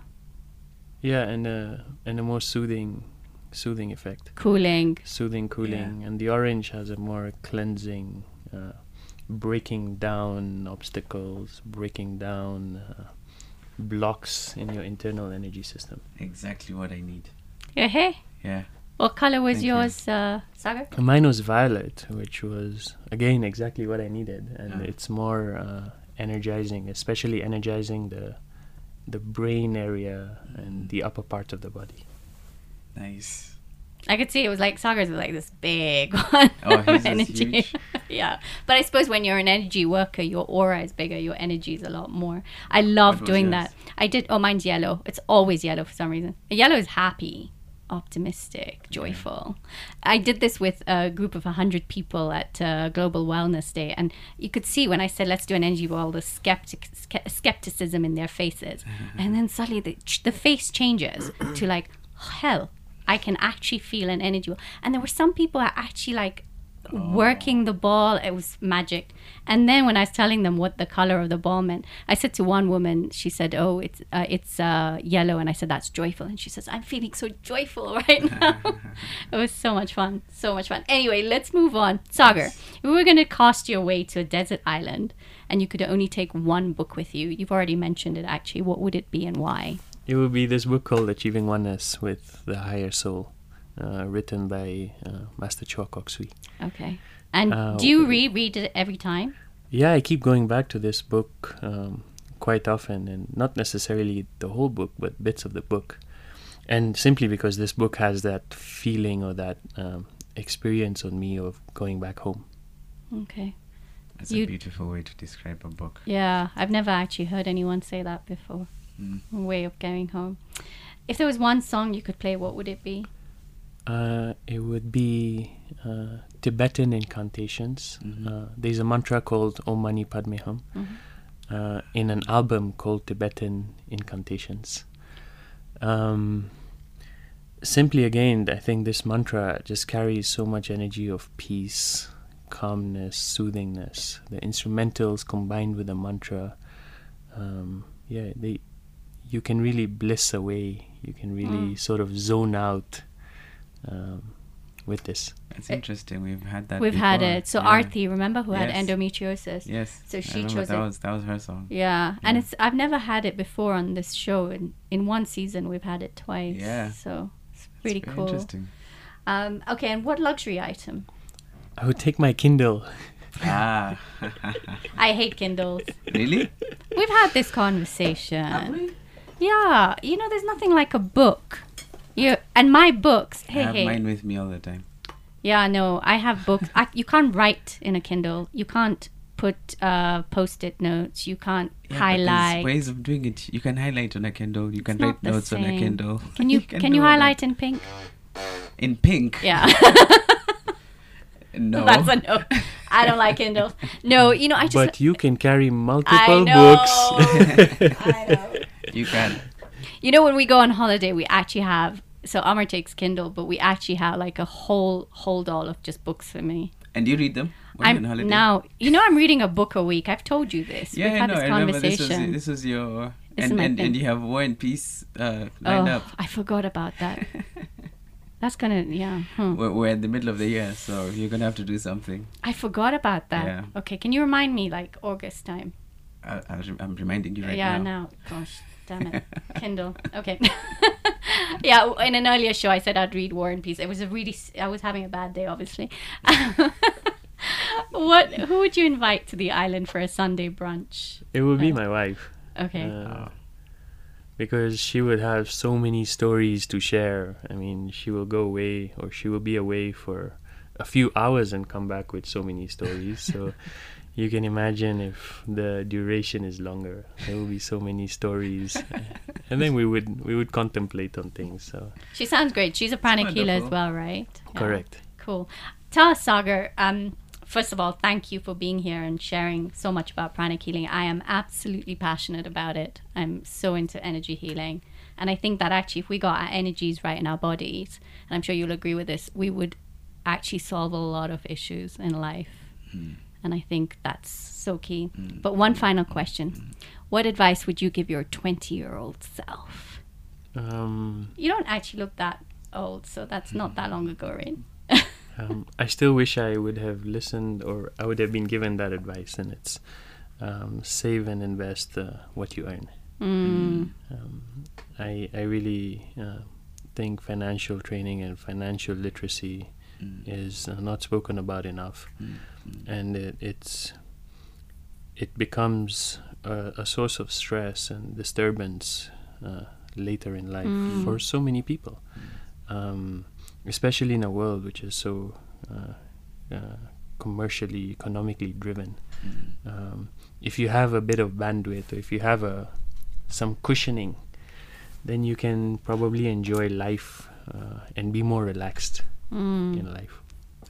Yeah, and a and a more soothing, soothing effect. cooling. Soothing, cooling, and the orange has a more cleansing, uh, breaking down obstacles, breaking down uh, blocks in your internal energy system. Exactly what I need. Yeah, hey. Yeah. What color was Thank you. yours, uh, Sagar? Mine was violet, which was again exactly what I needed, and Yeah. it's more uh, energizing, especially energizing the the brain area and the upper part of the body. Nice. I could see it was like Sagar's was like this big one. Oh, of energy. huge. yeah. But I suppose when you're an energy worker, your aura is bigger, your energy is a lot more. I love doing yours? that. I did, oh, mine's yellow. It's always yellow for some reason. Yellow is happy, optimistic, joyful. I did this with a group of 100 people at uh, Global Wellness Day, and you could see when I said, let's do an energy ball, the skeptic, ske- skepticism in their faces. and then suddenly the, the face changes to like, hell, I can actually feel an energy. And there were some people that actually like working the ball. It was magic. And then when I was telling them what the color of the ball meant, I said to one woman, she said, "Oh, it's uh, it's uh, yellow," and I said, "That's joyful." And she says, "I'm feeling so joyful right now." it was so much fun, so much fun. Anyway, let's move on. Sagar, if we were going to cast your way to a desert island, and you could only take one book with you. You've already mentioned it. Actually, what would it be and why? It would be this book called Achieving Oneness with the Higher Soul, uh, written by uh, Master Choa Kok Sui. Okay. And Uh, do you reread it every time? Yeah, I keep going back to this book um, quite often, and not necessarily the whole book, but bits of the book. And simply because this book has that feeling or that um, experience on me of going back home. Okay. That's You- a beautiful way to describe a book. Yeah, I've never actually heard anyone say that before. Mm. Way of going home. If there was one song you could play, what would it be? Uh, it would be uh, Tibetan incantations. Mhm. Uh, there's a mantra called Om Mani Padme Hum uh, in an album called Tibetan Incantations. Um, simply again, I think this mantra just carries so much energy of peace, calmness, soothingness. The instrumentals combined with the mantra, um, yeah, they you can really bliss away. You can really Mm. sort of zone out um, with this. It's Uh, interesting. We've had that. We've had it. So Yeah. Arthi, remember who had endometriosis? Yes. So she remember chose that it. Was, that was her song. Yeah, and it's I've never had it before on this show. In in one season, we've had it twice. Yeah. So it's It's pretty very cool. Interesting. Um, okay, and what luxury item? I would take my Kindle. ah. I hate Kindles. really? We've had this conversation. Have we? Yeah, you know, there's nothing like a book. You and my books. I have hey. mine with me all the time. Yeah, no, I have books. I, you can't write in a Kindle. You can't put uh, post-it notes. You can't Yeah, but highlight. There's ways of doing it. You can highlight on a Kindle. You can not write the notes on a. Kindle. Can you can, do you all that. highlight in pink? in pink? Yeah. No. That's a no. I don't like Kindles. No, you know, I just But you can carry I multiple know. books. I know. you can. You know, when we go on holiday, we actually have. So Amar takes Kindle, but we actually have like a whole hold all of just books for me. And do you read them when I'm you're on holiday? now. You know, I'm reading a book a week. I've told you this. Yeah, We've I had know. this I remember this was conversation. this was your This is and and, and you have War and Peace uh, lined oh, up. I forgot about that. That's gonna yeah. Hmm. We're, we're in the middle of the year, so you're gonna have to do something. I forgot about that. Yeah. Okay, can you remind me like August time? I, I'm reminding you right yeah, now. Yeah, now. Gosh, damn it. Kindle. Okay. yeah, in an earlier show, I said I'd read War and Peace. It was a really, I was having a bad day, obviously. what? Who would you invite to the island for a Sunday brunch? It would be Uh, my wife. Okay. Uh, because she would have so many stories to share. I mean, she will go away or she will be away for a few hours and come back with so many stories. So you can imagine if the duration is longer, there will be so many stories, and then we would we would contemplate on things. So she sounds great. She's a pranic healer as well, right? Yeah. correct. Cool. Tell us, Sagar. Um, first of all, thank you for being here and sharing so much about pranic healing. I am absolutely passionate about it. I'm so into energy healing, and I think that actually, if we got our energies right in our bodies, and I'm sure you'll agree with this, we would actually solve a lot of issues in life. And I think that's so key. But one final question: What advice would you give your 20-year-old self? Um, You don't actually look that old, so that's not that long ago, right? um, I still wish I would have listened, or I would have been given that advice. And it's um, save and invest uh, what you earn. Mm. Um, I I really uh, think financial training and financial literacy is uh, not spoken about enough, and it, it's it becomes a, a source of stress and disturbance uh, later in life Mm. for so many people, um, especially in a world which is so uh, uh, commercially, economically driven. Um, if you have a bit of bandwidth, or if you have a some cushioning, then you can probably enjoy life uh, and be more relaxed Mm. in life.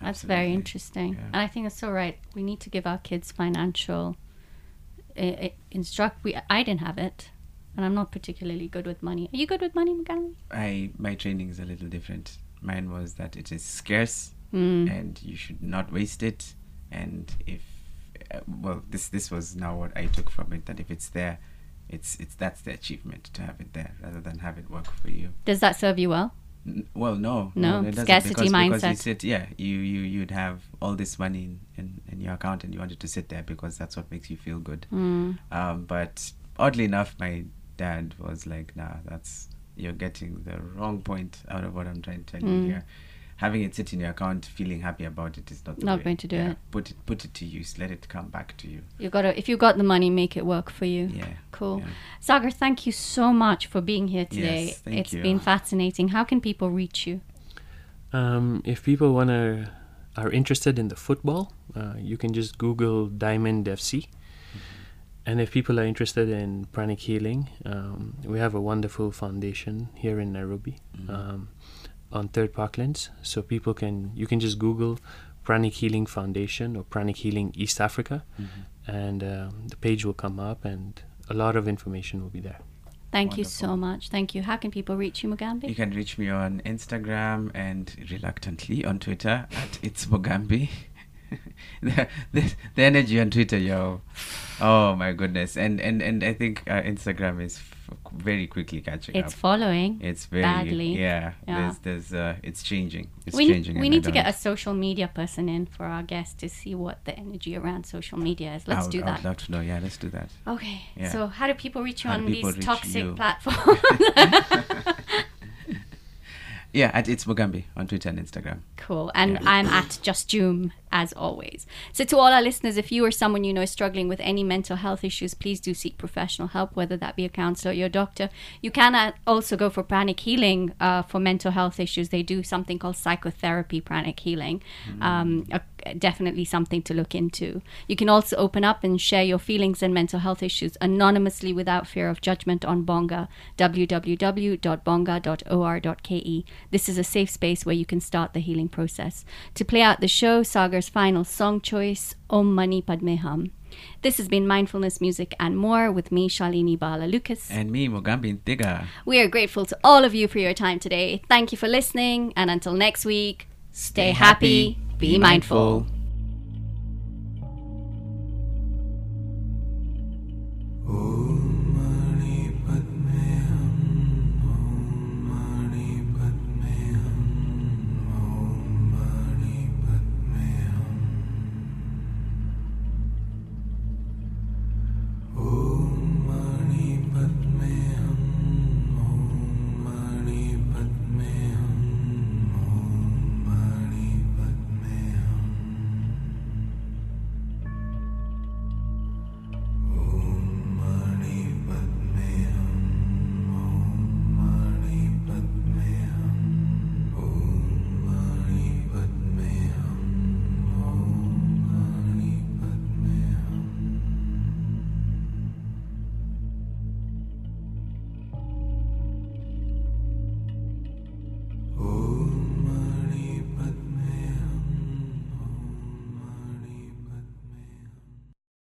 That's very interesting. Yeah. And I think it's so right. We need to give our kids financial uh, instruct. We I didn't have it, and I'm not particularly good with money. Are you good with money, Mugambi? I my training is a little different. Mine was that it is scarce Mm. and you should not waste it. And if uh, well, this this was now what I took from it that if it's there, it's it's that's the achievement to have it there rather than have it work for you. Does that serve you well? Well, no, No, it doesn't, scarcity because, Because you mindset. sit, yeah, you you you'd have all this money in, in in your account and you wanted to sit there because that's what makes you feel good. Mm. Um, but oddly enough, my dad was like, "Nah, that's you're getting the wrong point out of what I'm trying to tell Mm. you here. Having it sit in your account, feeling happy about it is not the Not way. going to do Yeah, it. Put it put it to use. Let it come back to you. You gotta. If you got the money, make it work for you. Yeah. Cool. yeah. Sagar, thank you so much for being here today. Yes, thank It's you. been fascinating. How can people reach you? Um, if people wanna are interested in the football, uh, you can just Google Diamond FC. And if people are interested in pranic healing, um, we have a wonderful foundation here in Nairobi um, on Third Parklands. So people can you can just Google Pranic Healing Foundation or Pranic Healing East Africa, and um, the page will come up, and a lot of information will be there. Thank you so much. Thank you. How can people reach you, Mugambi? You can reach me on Instagram and reluctantly on Twitter at it's Mugambi. the, the, the energy on Twitter, yo. Oh my goodness. And and and I think uh, Instagram is f- very quickly catching It's up. following. It's very badly. Yeah, Yeah. There's there's uh it's changing. It's we need, changing. we need to get a social media person in for our guest to see what the energy around social media is. Let's would, do that. would love to know. Yeah, let's do that. Okay. Yeah. So how do people reach you How on these toxic you? platforms? Yeah, at it's Mugambi on Twitter and Instagram. Cool. And Yeah. I'm at Just Joom as always. So to all our listeners, if you or someone you know is struggling with any mental health issues, please do seek professional help, whether that be a counselor or your doctor. You can uh, also go for pranic healing uh, for mental health issues. They do something called psychotherapy pranic healing. Um, uh, definitely something to look into. You can also open up and share your feelings and mental health issues anonymously without fear of judgment on Bonga, www.bonga.or.ke. This is a safe space where you can start the healing process. To play out the show, Sagar's final song choice, Om Mani Padme Hum. This has been Mindfulness Music and More with me, Shalini Bhalla-Lucas. And me, Mugambi Nthiga. We are grateful to all of you for your time today. Thank you for listening, and until next week, stay, Stay happy, happy, be, mindful. mindful. Ooh.